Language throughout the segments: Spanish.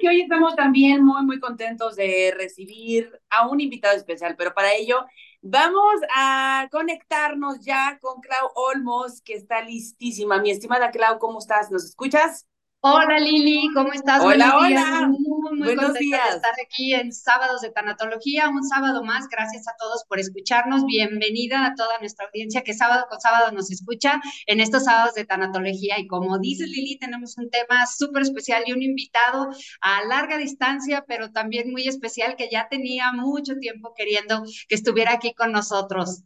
que hoy estamos también muy, muy contentos de recibir a un invitado especial, pero para ello vamos a conectarnos ya con Clau Olmos, que está listísima. Mi estimada Clau, ¿cómo estás? ¿Nos escuchas? Hola Lili, ¿cómo estás? Hola, hola. Muy, muy Buenos días. de estar aquí en Sábados de Tanatología, un sábado más. Gracias a todos por escucharnos. Bienvenida a toda nuestra audiencia que sábado con sábado nos escucha en estos sábados de Tanatología. Y como dice Lili, tenemos un tema súper especial y un invitado a larga distancia, pero también muy especial que ya tenía mucho tiempo queriendo que estuviera aquí con nosotros.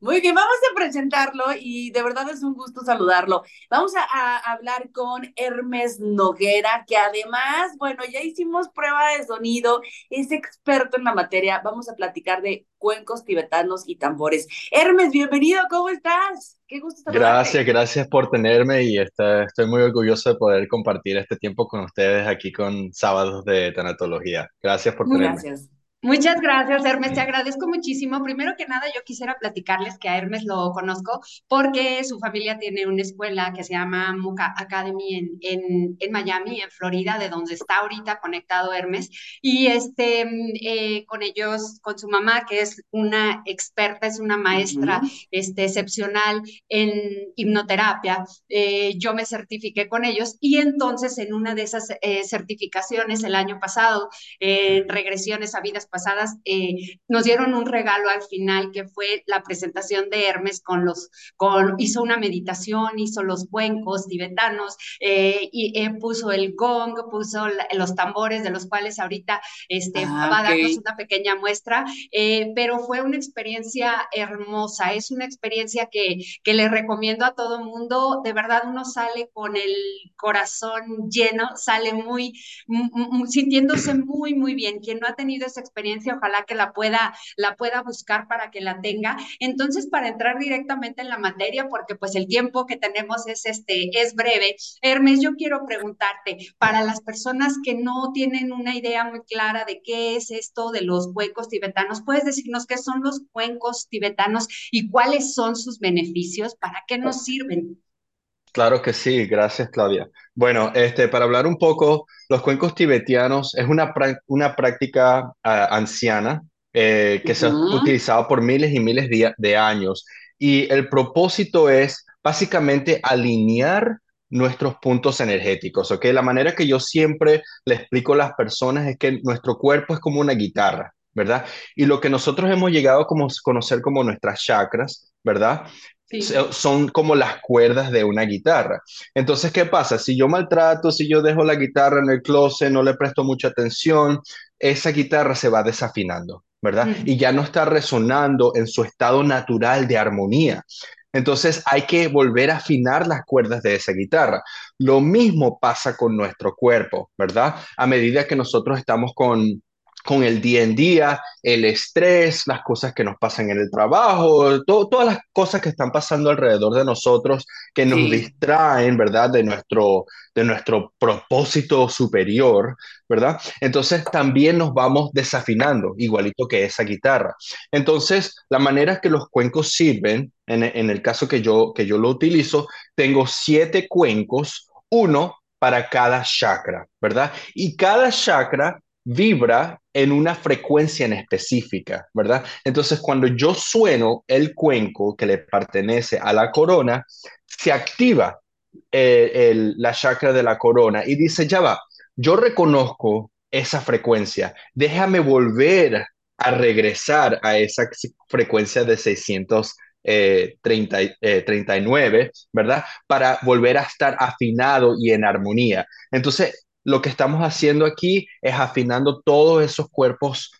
Muy bien, vamos a presentarlo y de verdad es un gusto saludarlo. Vamos a, hablar con Hermes Noguera, que además, bueno, ya hicimos prueba de sonido, es experto en la materia. Vamos a platicar de cuencos tibetanos y tambores. Hermes, bienvenido, ¿cómo estás? Qué gusto saludarte. Gracias, gracias por tenerme y está, estoy muy orgulloso de poder compartir este tiempo con ustedes aquí con Sábados de Tanatología. Gracias por tenerme. Gracias. Muchas gracias, Hermes. Te agradezco muchísimo. Primero que nada, yo quisiera platicarles que a Hermes lo conozco porque su familia tiene una escuela que se llama Muka Academy en, en, en Miami, en Florida, de donde está ahorita conectado Hermes. Y este, eh, con ellos, con su mamá, que es una experta, es una maestra este, excepcional en hipnoterapia, eh, yo me certifiqué con ellos y entonces en una de esas eh, certificaciones el año pasado, en regresiones a vidas pasadas, eh, nos dieron un regalo al final que fue la presentación de Hermes con los, con, hizo una meditación, hizo los cuencos tibetanos, eh, y eh, puso el gong, puso los tambores de los cuales ahorita este, ah, va a darnos una pequeña muestra, pero fue una experiencia hermosa, es una experiencia que, que le recomiendo a todo mundo, de verdad uno sale con el corazón lleno, sale muy, sintiéndose muy, muy bien. Quien no ha tenido esa experiencia, ojalá que la pueda, la pueda buscar para que la tenga. Entonces, para entrar directamente en la materia, porque pues el tiempo que tenemos es, este, es breve, Hermes, yo quiero preguntarte, para las personas que no tienen una idea muy clara de qué es esto de los cuencos tibetanos, ¿puedes decirnos qué son los cuencos tibetanos y cuáles son sus beneficios? ¿Para qué nos sirven? Claro que sí, gracias Claudia. Bueno, este, para hablar un poco, los cuencos tibetanos es una, una práctica ah, anciana eh, que se ha utilizado por miles y miles de, años y el propósito es básicamente alinear nuestros puntos energéticos, ¿ok? La manera que yo siempre le explico a las personas es que nuestro cuerpo es como una guitarra, ¿verdad? Y lo que nosotros hemos llegado a conocer como nuestras chakras, ¿verdad? Son como las cuerdas de una guitarra. Entonces, ¿qué pasa? Si yo maltrato, si yo dejo la guitarra en el closet, no le presto mucha atención, esa guitarra se va desafinando, ¿verdad? Y ya no está resonando en su estado natural de armonía. Entonces hay que volver a afinar las cuerdas de esa guitarra. Lo mismo pasa con nuestro cuerpo, ¿verdad? A medida que nosotros estamos con con el día en día, el estrés, las cosas que nos pasan en el trabajo, todas las cosas que están pasando alrededor de nosotros que nos distraen, ¿verdad? De nuestro, de nuestro propósito superior, ¿verdad? Entonces también nos vamos desafinando, igualito que esa guitarra. Entonces, la manera que los cuencos sirven, en, en el caso que yo, que yo lo utilizo, tengo siete cuencos, uno para cada chakra, ¿verdad? Y cada chakra vibra en una frecuencia en específica, ¿verdad? Entonces, cuando yo sueno el cuenco que le pertenece a la corona, se activa eh, la chakra de la corona y dice, ya va, yo reconozco esa frecuencia, déjame volver a regresar a esa frecuencia de 639, eh, ¿verdad? Para volver a estar afinado y en armonía. Entonces, lo que estamos haciendo aquí es afinando todos esos cuerpos,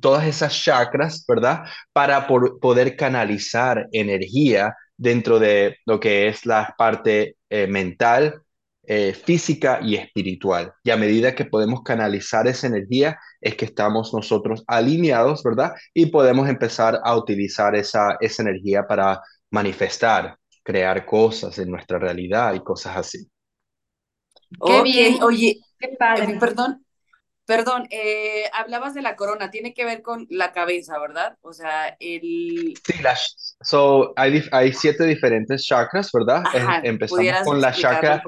todas esas chakras, ¿verdad? Para poder canalizar energía dentro de lo que es la parte eh, mental, eh, física y espiritual. Y a medida que podemos canalizar esa energía, es que estamos nosotros alineados, ¿verdad? Y podemos empezar a utilizar esa, esa energía para manifestar, crear cosas en nuestra realidad y cosas así. Qué bien. Oye, Qué padre. perdón, perdón, eh, hablabas de la corona, tiene que ver con la cabeza, ¿verdad? O sea, el... Sí, so, hay, hay siete diferentes chakras, ¿verdad? empezamos con la chakra,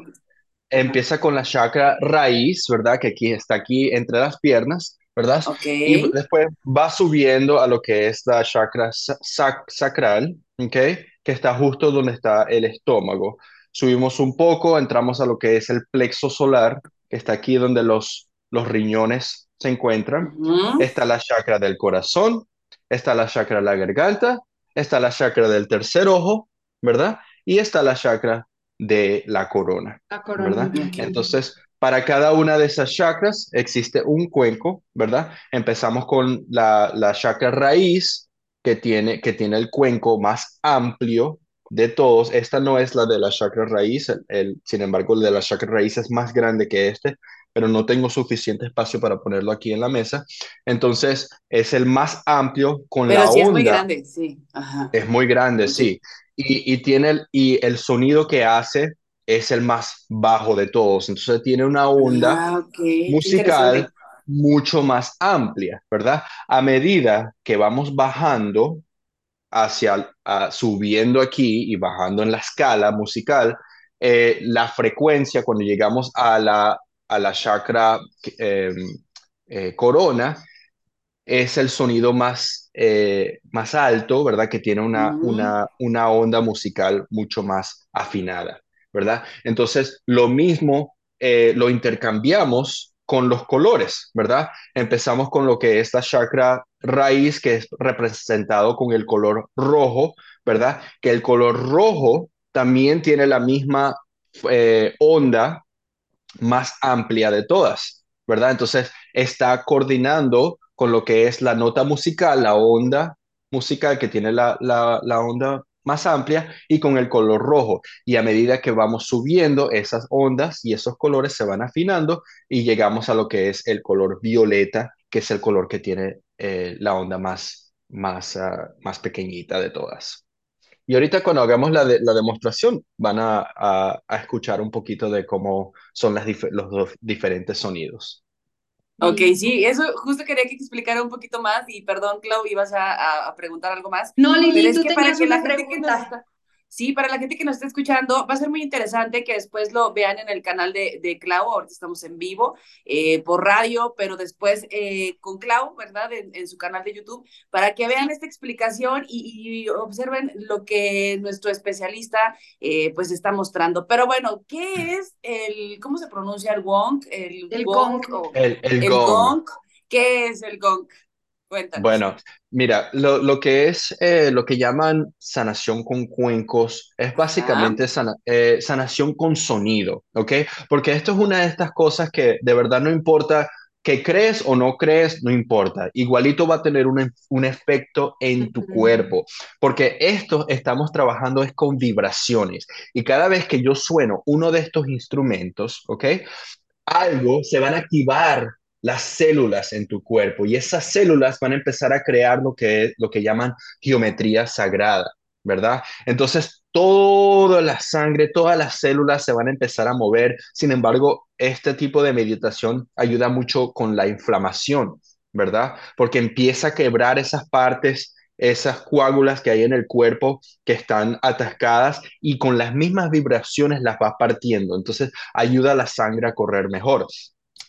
empieza con la chakra raíz, ¿verdad? Que aquí está aquí entre las piernas, ¿verdad? Ok. Y después va subiendo a lo que es la chakra sacral, ¿ok? Que está justo donde está el estómago. Subimos un poco, entramos a lo que es el plexo solar, está aquí donde los, los riñones se encuentran. Está la chakra del corazón, está la chakra de la garganta, está la chakra del tercer ojo, ¿verdad? Y está la chakra de la corona, la corona. ¿verdad? Entonces, para cada una de esas chakras existe un cuenco, ¿verdad? Empezamos con la, la chakra raíz, que tiene, que tiene el cuenco más amplio de todos. Esta no es la de la chakra raíz, el, sin embargo, el de la chakra raíz es más grande que este, pero no tengo suficiente espacio para ponerlo aquí en la mesa. Entonces, es el más amplio con la sí onda. Es muy grande, sí. Es muy grande, sí. Y, y, tiene el, y el sonido que hace es el más bajo de todos. Entonces tiene una onda ah, okay. musical mucho más amplia, ¿verdad? A medida que vamos bajando hacia, subiendo aquí y bajando en la escala musical, eh, la frecuencia, cuando llegamos a la, a la chakra eh, eh, corona, es el sonido más, eh, más alto, ¿verdad? Que tiene una, una, una onda musical mucho más afinada, ¿verdad? Entonces, lo mismo lo intercambiamos con los colores, ¿verdad? Empezamos con lo que es la chakra raíz, que es representado con el color rojo, ¿verdad? Que el color rojo también tiene la misma eh, onda más amplia de todas, ¿verdad? Entonces, está coordinando con lo que es la nota musical, la onda musical que tiene la, la, onda más amplia y con el color rojo. Y a medida que vamos subiendo, esas ondas y esos colores se van afinando y llegamos a lo que es el color violeta, que es el color que tiene eh, la onda más, más, uh, más pequeñita de todas. Y ahorita cuando hagamos la, la demostración van a, a, escuchar un poquito de cómo son las los dos diferentes sonidos. Ok, sí, eso justo quería que explicara un poquito más y perdón, Clau, ibas a, a preguntar algo más. No, Lili, Pero es tú que para tenías que la gente que nos pregunta. está, sí, para la gente que nos está escuchando, va a ser muy interesante que después lo vean en el canal de, de Clau, ahorita estamos en vivo, eh, por radio, pero después eh, con Clau, ¿verdad? En, en, su canal de YouTube, para que vean esta explicación y, y observen lo que nuestro especialista eh, pues está mostrando. Pero bueno, ¿qué es el, cómo se pronuncia el gong? El, El gong. gong. o- El, el el gong. gong. ¿Qué es el gong? Cuéntanos. Bueno, mira, lo, lo que es eh, lo que llaman sanación con cuencos es básicamente sana- eh, sanación con sonido, ¿ok? Porque esto es una de estas cosas que de verdad no importa que crees o no crees, no importa. Igualito va a tener un, un efecto en tu Ujú. cuerpo, porque esto estamos trabajando es con vibraciones. Y cada vez que yo sueno uno de estos instrumentos, ¿ok? Algo se van a activar las células en tu cuerpo y esas células van a empezar a crear lo que, lo que llaman geometría sagrada, ¿verdad? Entonces, toda la sangre, todas las células se van a empezar a mover. Sin embargo, este tipo de meditación ayuda mucho con la inflamación, ¿verdad? Porque empieza a quebrar esas partes, esas coágulas que hay en el cuerpo que están atascadas y con las mismas vibraciones las va partiendo. Entonces, ayuda a la sangre a correr mejor.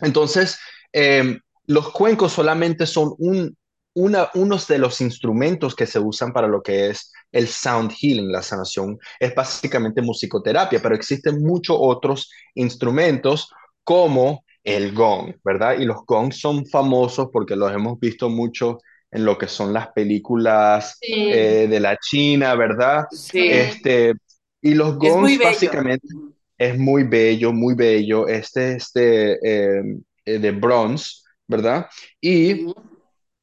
Entonces, eh, los cuencos solamente son un, una, unos de los instrumentos que se usan para lo que es el sound healing, la sanación. Es básicamente musicoterapia, pero existen muchos otros instrumentos como el gong, ¿verdad? Y los gongs son famosos porque los hemos visto mucho en lo que son las películas Sí. eh, de la China, ¿verdad? Sí, Este, y los es gongs bello. básicamente es muy bello, muy bello. Este, este eh, eh, de bronce, ¿verdad? Y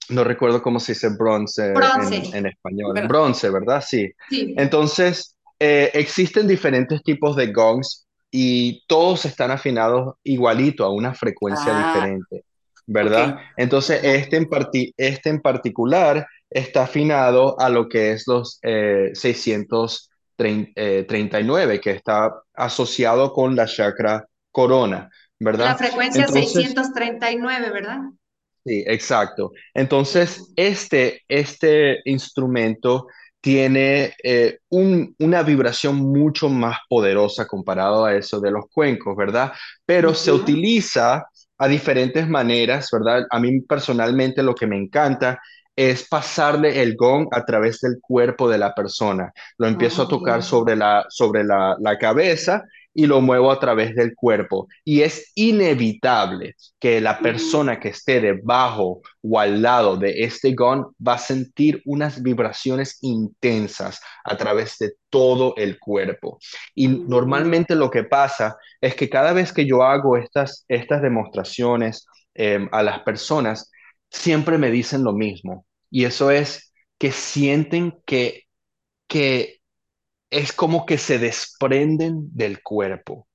no recuerdo cómo se dice bronce en, Bronce. en español. Bronce, ¿verdad? Sí. Sí. Entonces, eh, existen diferentes tipos de gongs y todos están afinados igualito a una frecuencia Ah, diferente, ¿verdad? Entonces, este en, parti- este en particular está afinado a lo que es los eh, 639, que está asociado con la chakra corona, La frecuencia Entonces, 639, ¿verdad? Sí, exacto. Entonces, este, este instrumento tiene eh, una vibración mucho más poderosa comparado a eso de los cuencos, ¿verdad? Pero se utiliza a diferentes maneras, ¿verdad? A mí personalmente lo que me encanta es pasarle el gong a través del cuerpo de la persona. Lo empiezo a tocar sobre la, sobre la, la cabeza y lo muevo a través del cuerpo. Y es inevitable que la persona que esté debajo o al lado de este gong va a sentir unas vibraciones intensas a través de todo el cuerpo. Y normalmente lo que pasa es que cada vez que yo hago estas, estas demostraciones em, a las personas, siempre me dicen lo mismo. Y eso es que sienten que, que es como que se desprenden del cuerpo,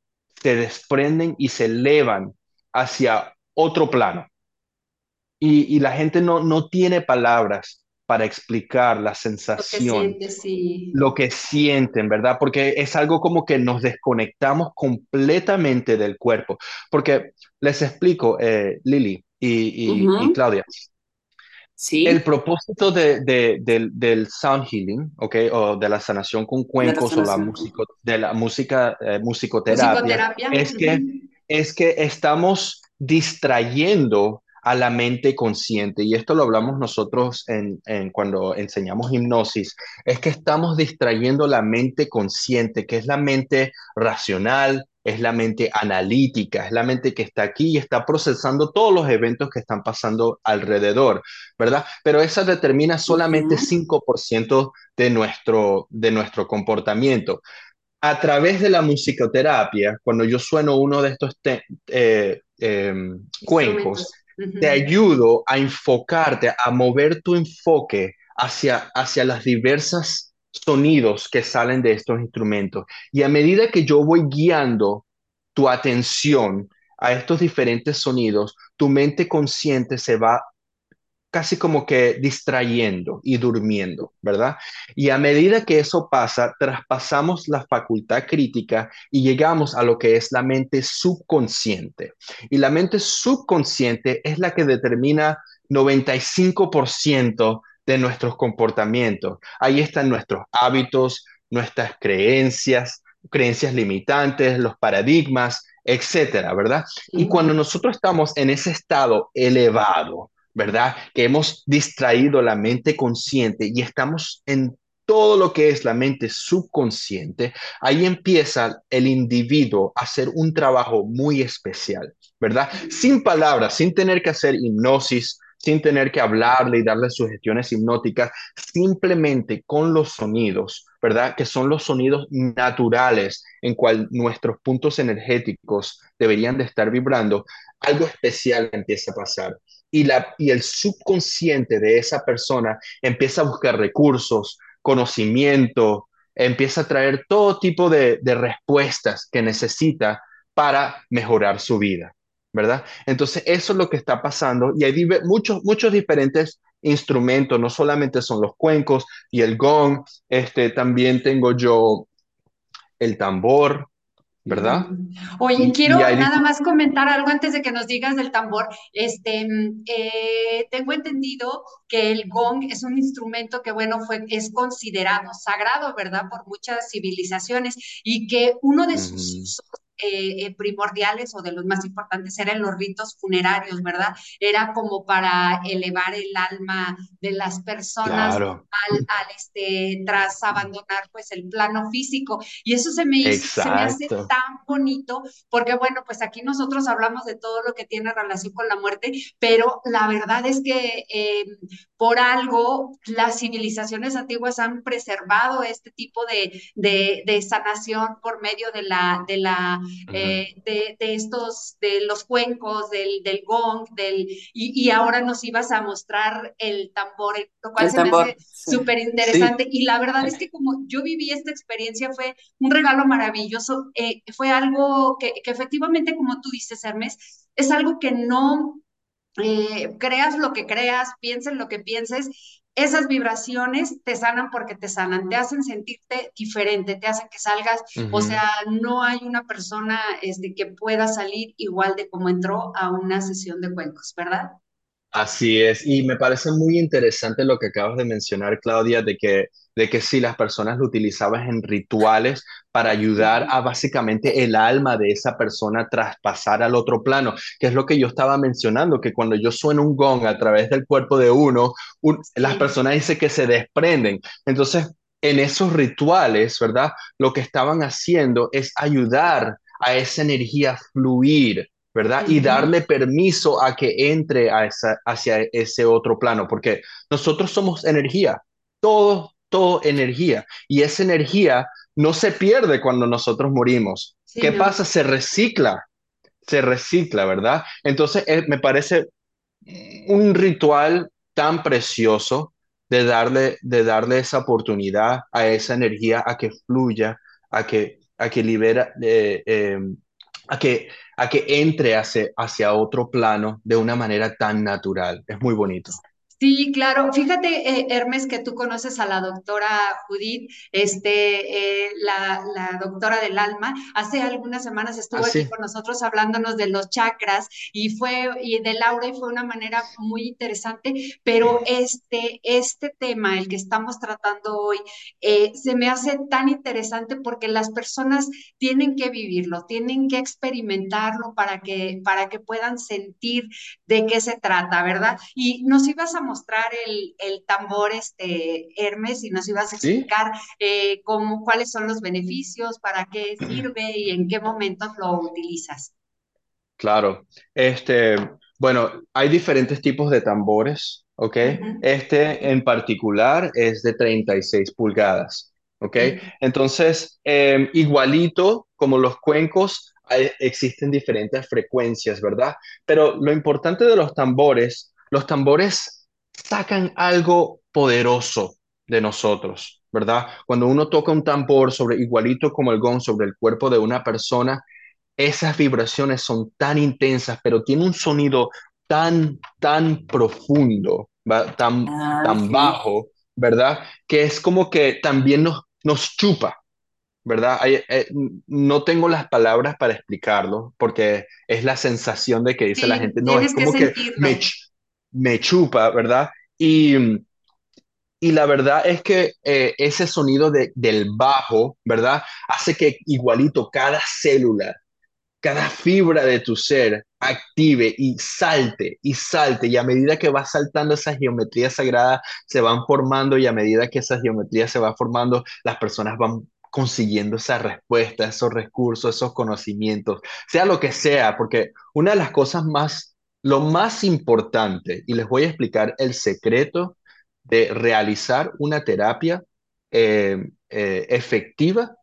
se desprenden y se elevan hacia otro plano. Y, la gente no, no tiene palabras para explicar la sensación, lo que, sienten, ¿verdad? Porque es algo como que nos desconectamos completamente del cuerpo. Porque les explico, eh, Lili y, y Claudia, el propósito de, del, sound healing, ¿ok? O de la sanación con cuencos o la música, de la música, eh, musicoterapia, es, que, es que estamos distrayendo a la mente consciente. Y esto lo hablamos nosotros en, en, cuando enseñamos hipnosis, es que estamos distrayendo la mente consciente, que es la mente racional, es la mente analítica, es la mente que está aquí y está procesando todos los eventos que están pasando alrededor, ¿verdad? Pero esa determina solamente 5% de nuestro, de nuestro comportamiento. A través de la musicoterapia, cuando yo sueno uno de estos eh, em, cuencos, te ayudo a enfocarte, a mover tu enfoque hacia, hacia las diversas sonidos que salen de estos instrumentos. Y a medida que yo voy guiando tu atención a estos diferentes sonidos, tu mente consciente se va casi como que distrayendo y durmiendo, ¿verdad? Y a medida que eso pasa, traspasamos la facultad crítica y llegamos a lo que es la mente subconsciente. Y la mente subconsciente es la que determina 95% de nuestros comportamientos. Ahí están nuestros hábitos, nuestras creencias, creencias limitantes, los paradigmas, etcétera, ¿verdad? Y cuando nosotros estamos en ese estado elevado, ¿verdad? Que hemos distraído la mente consciente y estamos en todo lo que es la mente subconsciente, ahí empieza el individuo a hacer un trabajo muy especial, ¿verdad? Sin palabras, sin tener que hacer hipnosis, sin tener que hablarle y darle sugestiones hipnóticas, simplemente con los sonidos, ¿verdad? Que son los sonidos naturales en cual nuestros puntos energéticos deberían de estar vibrando, algo especial empieza a pasar. Y, la, y el subconsciente de esa persona empieza a buscar recursos, conocimiento, empieza a traer todo tipo de, de respuestas que necesita para mejorar su vida. ¿Verdad? Entonces, eso es lo que está pasando y hay muchos, muchos diferentes instrumentos, no solamente son los cuencos y el gong, este, también tengo yo el tambor, ¿verdad? Oye, quiero nada más comentar algo antes de que nos digas del tambor. Este, eh, tengo entendido que el gong es un instrumento que, bueno, fue, es considerado sagrado, ¿verdad? Por muchas civilizaciones y que uno de sus eh, eh, primordiales o de los más importantes eran los ritos funerarios, ¿verdad? Era como para elevar el alma de las personas al, este, tras abandonar pues el plano físico. Y eso se me, hizo, se me hace tan bonito, porque bueno, pues aquí nosotros hablamos de todo lo que tiene relación con la muerte, pero la verdad es que eh, por algo las civilizaciones antiguas han preservado este tipo de, de, de sanación por medio de la, de la eh, de, estos, de los cuencos, del, del gong, del, y, ahora nos ibas a mostrar el tambor, lo cual se me hace súper interesante. Y la verdad es que como yo viví esta experiencia, fue un regalo maravilloso, eh, fue algo que, que efectivamente, como tú dices, Hermes, es algo que no eh, creas lo que creas, pienses lo que pienses, esas vibraciones te sanan porque te sanan, te hacen sentirte diferente, te hacen que salgas, o sea, no hay una persona este, que pueda salir igual de como entró a una sesión de cuencos, ¿verdad? Así es, y me parece muy interesante lo que acabas de mencionar, Claudia, de que, de que sí, las personas lo utilizaban en rituales para ayudar a básicamente el alma de esa persona a traspasar al otro plano, que es lo que yo estaba mencionando, que cuando yo sueno un gong a través del cuerpo de uno, las personas dicen que se desprenden. Entonces, en esos rituales, ¿verdad? Lo que estaban haciendo es ayudar a esa energía a fluir ¿verdad? Y darle permiso a que entre a esa, hacia ese otro plano, porque nosotros somos energía, todo, todo energía, y esa energía no se pierde cuando nosotros morimos. ¿Qué pasa? Se recicla, se recicla, ¿verdad? Entonces, eh, me parece un ritual tan precioso de darle, de darle esa oportunidad a esa energía a que fluya, a que, a que libera, eh, eh, a que a que entre hacia, hacia otro plano de una manera tan natural. Es muy bonito. Sí, claro. Fíjate, eh, Hermes, que tú conoces a la doctora Judith, este, eh, la, la, doctora del alma. Hace algunas semanas estuvo ah, aquí con nosotros hablándonos de los chakras y fue, y de Laura, y fue una manera muy interesante, pero este, este tema, el que estamos tratando hoy, eh, se me hace tan interesante porque las personas tienen que vivirlo, tienen que experimentarlo para que, para que puedan sentir de qué se trata, ¿verdad? Y nos ibas a mostrar el, el tambor este, Hermes y nos ibas a explicar eh, cómo, cuáles son los beneficios, para qué sirve y en qué momentos lo utilizas. Claro, este, bueno, hay diferentes tipos de tambores, ¿ok? Este en particular es de 36 pulgadas, ¿ok? Entonces, em, igualito como los cuencos, existen diferentes frecuencias, ¿verdad? Pero lo importante de los tambores, los tambores sacan algo poderoso de nosotros, ¿verdad? Cuando uno toca un tambor sobre igualito como el gong sobre el cuerpo de una persona, esas vibraciones son tan intensas, pero tiene un sonido tan, tan profundo, tan, ah, tan bajo, ¿verdad? Que es como que también nos, nos chupa, ¿verdad? Eh, no tengo las palabras para explicarlo, porque es la sensación de que dice la gente, no, es como que, me, me chupa, ¿verdad? Y, y la verdad es que eh, ese sonido de, del bajo, ¿verdad? Hace que igualito cada célula, cada fibra de tu ser active y salte y salte. Y a medida que va saltando esa geometría sagrada, se van formando y a medida que esa geometría se va formando, las personas van consiguiendo esa respuesta, esos recursos, esos conocimientos, sea lo que sea, porque una de las cosas más lo más importante, y les voy a explicar el secreto de realizar una terapia eh, eh, efectiva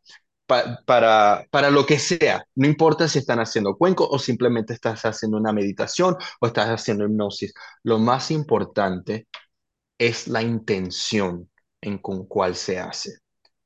para, para lo que sea. No importa si están haciendo cuenco o simplemente estás haciendo una meditación o estás haciendo hipnosis. Lo más importante es la intención en con cuál se hace.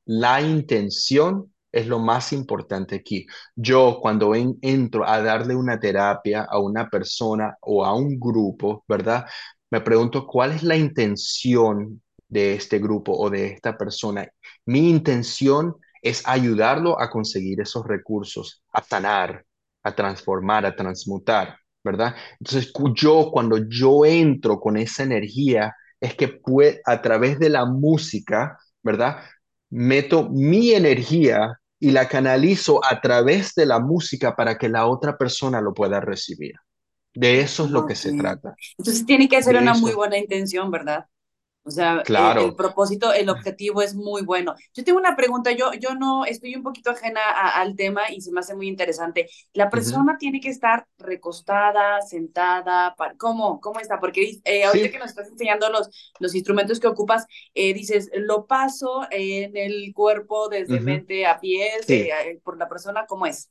La intención es lo más importante aquí. Yo cuando entro a darle una terapia a una persona o a un grupo, ¿verdad? Me pregunto cuál es la intención de este grupo o de esta persona. Mi intención es ayudarlo a conseguir esos recursos, a sanar, a transformar, a transmutar, ¿verdad? Entonces, yo cuando yo entro con esa energía, es que puede, a través de la música, ¿verdad? Meto mi energía y la canalizo a través de la música para que la otra persona lo pueda recibir. De eso es lo que se trata. Entonces tiene que ser una muy buena intención, ¿verdad? O sea, claro. el, propósito, el objetivo es muy bueno. Yo tengo una pregunta, yo, yo no estoy un poquito ajena al tema y se me hace muy interesante. ¿La persona tiene que estar recostada, sentada? ¿Cómo, cómo está? Porque eh, ahorita que nos estás enseñando los, los instrumentos que ocupas, eh, dices, lo paso en el cuerpo desde mente a pies, eh, por la persona, ¿cómo es?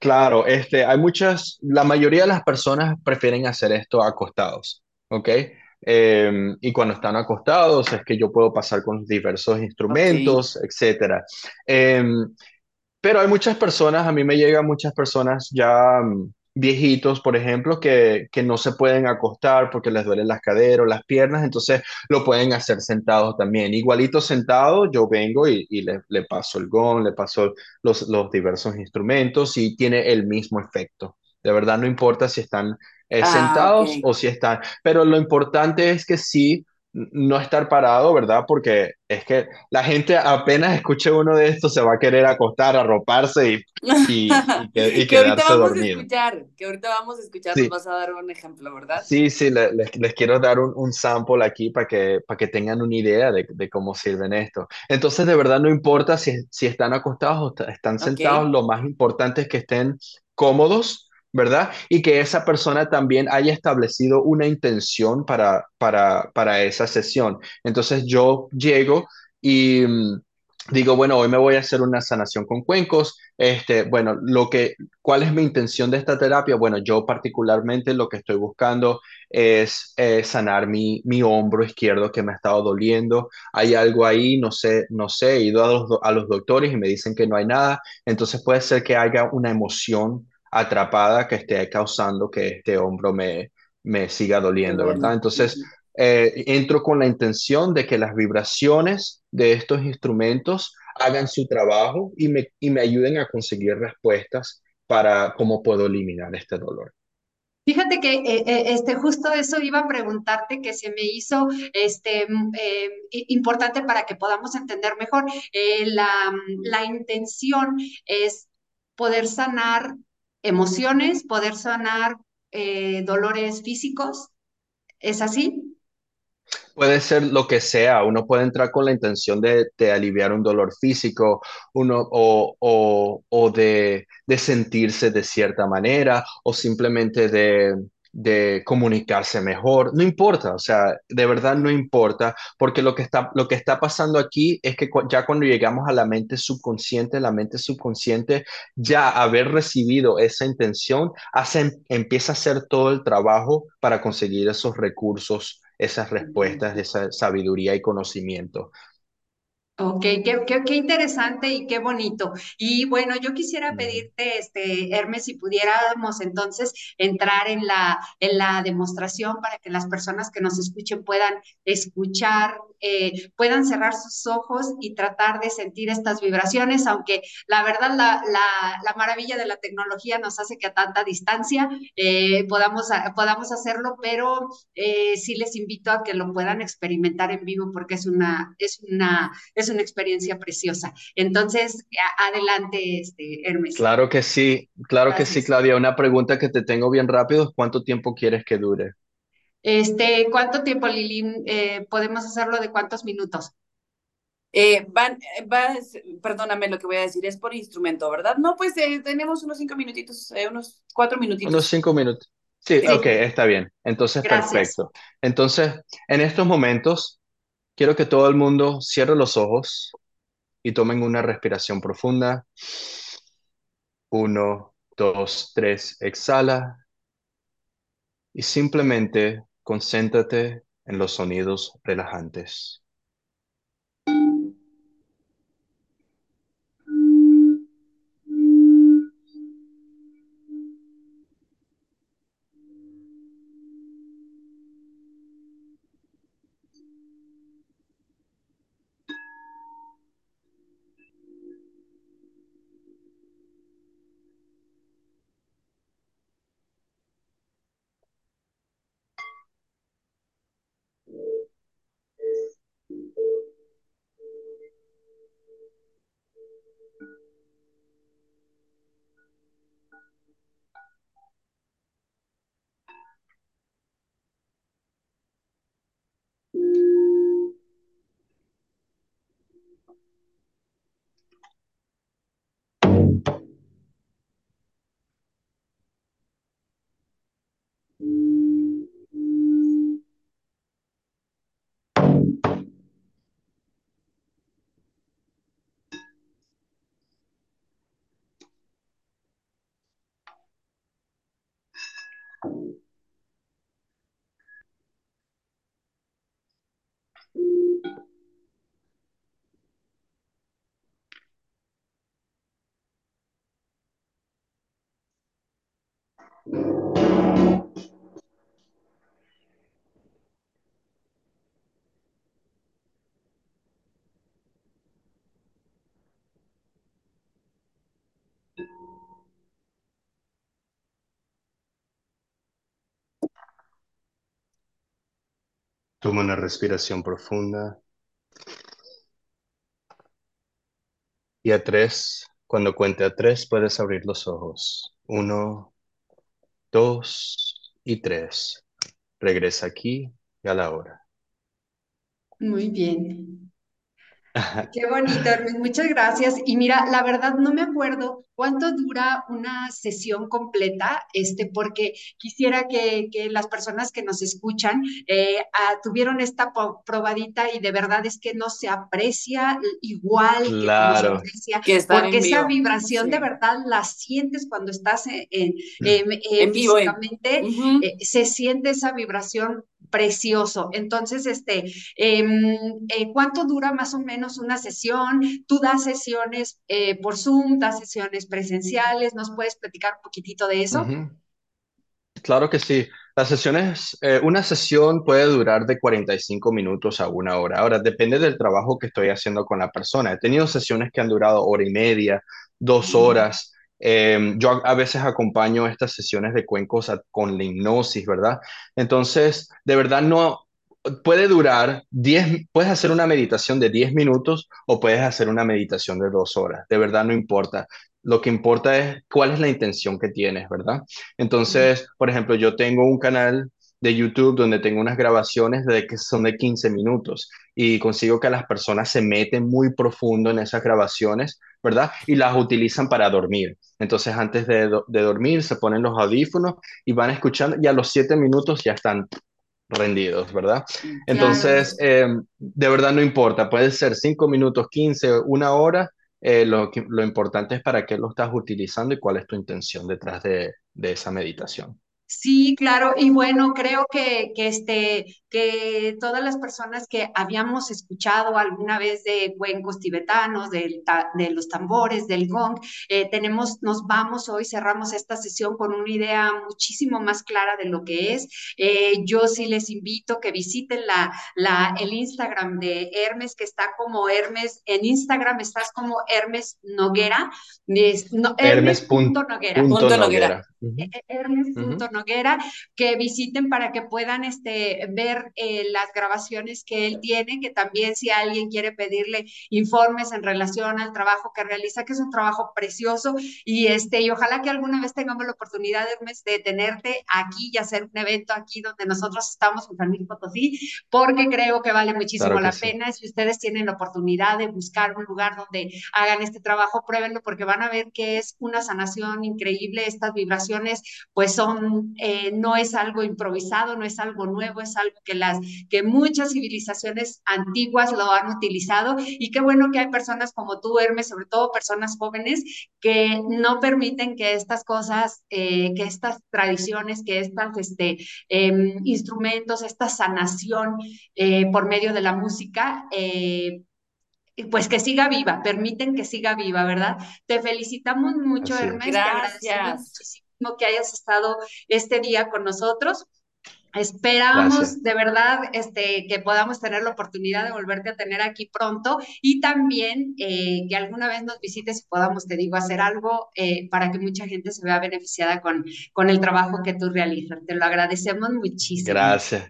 Claro, este, hay muchas, la mayoría de las personas prefieren hacer esto acostados, ¿ok? Em, y cuando están acostados es que yo puedo pasar con diversos instrumentos, etcétera. Em, pero hay muchas personas, a mí me llegan muchas personas ya mm, viejitos, por ejemplo, que, que, no se pueden acostar porque les duelen las caderas o las piernas, entonces lo pueden hacer sentados también. Igualito sentado, yo vengo y, y le, le, paso el gong, le paso los, los diversos instrumentos y tiene el mismo efecto. De verdad, no importa si están eh, Ah, sentados o si están, pero lo importante es que sí, no estar parado, ¿verdad? Porque es que la gente apenas escuche uno de estos se va a querer acostar, arroparse y, y, y, que- y Que ahorita vamos a escuchar, que ahorita vamos a escuchar, nos Sí, vas a dar un ejemplo, ¿verdad? sí, sí, le- les, les quiero dar un, un sample aquí para que, para que tengan una idea de, de cómo sirven esto. Entonces, de verdad, no importa si, si están acostados o están sentados, lo más importante es que estén cómodos, ¿verdad? Y que esa persona también haya establecido una intención para, para, para esa sesión. Entonces, yo llego y... mm, Digo, bueno, hoy me voy a hacer una sanación con cuencos. Este, bueno, lo que, ¿cuál es mi intención de esta terapia? Bueno, yo particularmente lo que estoy buscando es eh, sanar mi, mi hombro izquierdo que me ha estado doliendo. Hay algo ahí, no sé, no sé, he ido a los, a los doctores y me dicen que no hay nada. Entonces puede ser que haya una emoción atrapada que esté causando que este hombro me, me siga doliendo, ¿verdad? Entonces eh, entro con la intención de que las vibraciones de estos instrumentos hagan su trabajo y me, y me ayuden a conseguir respuestas para cómo puedo eliminar este dolor. Fíjate que eh, eh, este, justo eso iba a preguntarte que se me hizo este, mm, eh, importante para que podamos entender mejor. Eh, la, mm, la intención es poder sanar emociones, poder sanar eh, dolores físicos. ¿Es así? Puede ser lo que sea, uno puede entrar con la intención de, de aliviar un dolor físico, uno, o, o, o de, de sentirse de cierta manera, o simplemente de, de comunicarse mejor. No importa, o sea, de verdad no importa, porque lo que está, lo que está pasando aquí es que cu- ya cuando llegamos a la mente subconsciente, la mente subconsciente, ya haber recibido esa intención, hace, empieza a hacer todo el trabajo para conseguir esos recursos esas respuestas, esa sabiduría y conocimiento. Ok, qué, qué, qué interesante y qué bonito. Y bueno, yo quisiera pedirte, este, Hermes, si pudiéramos entonces entrar en la, en la demostración para que las personas que nos escuchen puedan escuchar, eh, puedan cerrar sus ojos y tratar de sentir estas vibraciones, aunque la verdad la, la, la maravilla de la tecnología nos hace que a tanta distancia eh, podamos, podamos hacerlo, pero eh, sí les invito a que lo puedan experimentar en vivo porque es una, es una es una experiencia preciosa. Entonces, a- adelante, este, Hermes. Claro que sí, claro que sí, Gracias. Claudia. Una pregunta que te tengo bien rápido es ¿cuánto tiempo quieres que dure? Este, ¿cuánto tiempo, Lili? Eh, podemos hacerlo de cuántos minutos? Eh, van, eh, vas, perdóname lo que voy a decir, es por instrumento, ¿verdad? No, pues eh, tenemos unos cinco minutitos, eh, unos cuatro Unos minutitos. cinco minutos. Sí, ok, Sí, está bien. Entonces, gracias. perfecto. Entonces, en estos momentos, quiero que todo el mundo cierre los ojos y tomen una respiración profunda. Uno, dos, tres, exhala y simplemente concéntrate en los sonidos relajantes. Toma una respiración profunda. Y a tres, cuando cuente a tres, puedes abrir los ojos. Uno, dos y tres. Regresa aquí y a la hora. Muy bien. Qué bonito, Muchas gracias. Y mira, la verdad no me acuerdo cuánto dura una sesión completa, este, porque quisiera que, que las personas que nos escuchan eh, ah, tuvieron esta probadita y de verdad es que no se aprecia igual claro. que se aprecia, porque esa vibración de verdad la sientes cuando estás en, en, en, vivo, físicamente, eh, se siente esa vibración precioso. Entonces, este, em, eh, ¿cuánto dura más o menos una sesión? Tú das sesiones eh, por Zoom, das sesiones presenciales, ¿nos puedes platicar un poquitito de eso? Claro que sí. Las sesiones, eh, una sesión puede durar de 45 minutos a una hora. Ahora, depende del trabajo que estoy haciendo con la persona. He tenido sesiones que han durado hora y media, dos horas. Em, yo a, veces acompaño estas sesiones de cuencos con la hipnosis, ¿verdad? Entonces, de verdad no puede durar 10, puedes hacer una meditación de 10 minutos o puedes hacer una meditación de dos horas. De verdad no importa. Lo que importa es cuál es la intención que tienes, ¿verdad? Entonces, por ejemplo, yo tengo un canal de YouTube donde tengo unas grabaciones de que son de 15 minutos y consigo que las personas se meten muy profundo en esas grabaciones, ¿verdad? Y las utilizan para dormir. Entonces, antes de, dormir, se ponen los audífonos y van escuchando y a los 7 minutos ya están rendidos, ¿verdad? Entonces, em, de verdad no importa, puede ser 5 minutos, 15, una hora, eh, lo, lo importante es para qué lo estás utilizando y cuál es tu intención detrás de esa meditación. Sí, claro, y bueno, creo que, que, este, que todas las personas que habíamos escuchado alguna vez de cuencos tibetanos, de los tambores, del gong, eh, tenemos, nos vamos hoy, cerramos esta sesión con una idea muchísimo más clara de lo que es. Eh, yo sí les invito que visiten la, la, el Instagram de Hermes, que está como Hermes, en Instagram estás como Hermes Noguera, Hermes, Noguera. Hermes.noguera Noguera, que visiten para que puedan este, ver eh, las grabaciones que él tiene, que también si alguien quiere pedirle informes en relación al trabajo que realiza, que es un trabajo precioso, y, este, y ojalá que alguna vez tengamos la oportunidad, Hermes, de tenerte aquí y hacer un evento aquí donde nosotros estamos en San Luis Potosí, porque creo que vale muchísimo la pena. Si ustedes tienen la oportunidad de buscar un lugar donde hagan este trabajo, pruébenlo porque van a ver que es una sanación increíble. Estas vibraciones pues son eh, no es algo improvisado, no es algo nuevo, es algo que, las, que muchas civilizaciones antiguas lo han utilizado y qué bueno que hay personas como tú, Hermes, sobre todo personas jóvenes, que no permiten que estas cosas, eh, que estas tradiciones, que estos este, em, instrumentos, esta sanación eh, por medio de la música, pues que siga viva, permiten que siga viva, ¿verdad? Te felicitamos mucho, Hermes. Gracias que hayas estado este día con nosotros. Esperamos de verdad este, que podamos tener la oportunidad de volverte a tener aquí pronto y también eh, que alguna vez nos visites y podamos, te digo, hacer algo eh, para que mucha gente se vea beneficiada con, con el trabajo que tú realizas. Te lo agradecemos muchísimo. Gracias.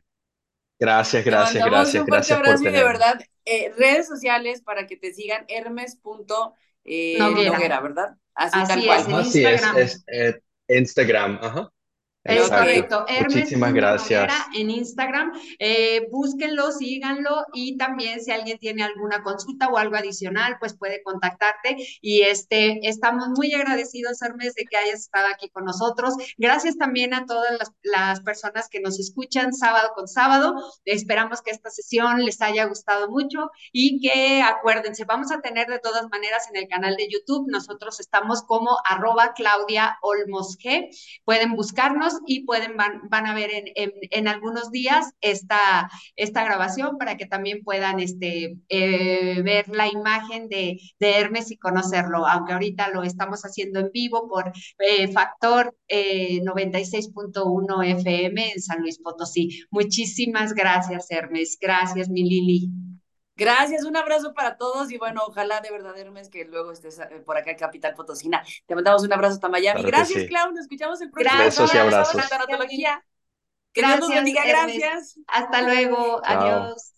Gracias, gracias, gracias. Un fuerte abrazo y de verdad, eh, redes sociales para que te sigan, hermes.noguera, ¿verdad? Así, tal cual. Es, es, es Instagram, ajá. Es correcto. Muchísimas gracias. En Instagram, eh, búsquenlo, síganlo y también si alguien tiene alguna consulta o algo adicional, pues puede contactarte. Y este, estamos muy agradecidos, Hermes, de que hayas estado aquí con nosotros. Gracias también a todas las, las personas que nos escuchan sábado con sábado. Esperamos que esta sesión les haya gustado mucho y que acuérdense, vamos a tener de todas maneras en el canal de YouTube, nosotros estamos como arroba Claudia Olmos G. Pueden buscarnos y pueden, van, van a ver en, en, algunos días esta, esta grabación para que también puedan este, eh, ver la imagen de, de, Hermes y conocerlo, aunque ahorita lo estamos haciendo en vivo por eh, Factor 96.1 eh, FM en San Luis Potosí. Muchísimas gracias, Hermes. Gracias, mi Lili. Gracias, un abrazo para todos y bueno, ojalá de verdad, Hermes, que luego estés eh, por acá en Capital Potosina. Te mandamos un abrazo hasta Miami. Gracias, Clau, nos escuchamos el próximo. Gracias y abrazos. Que Dios nos bendiga, gracias. Hasta luego, adiós.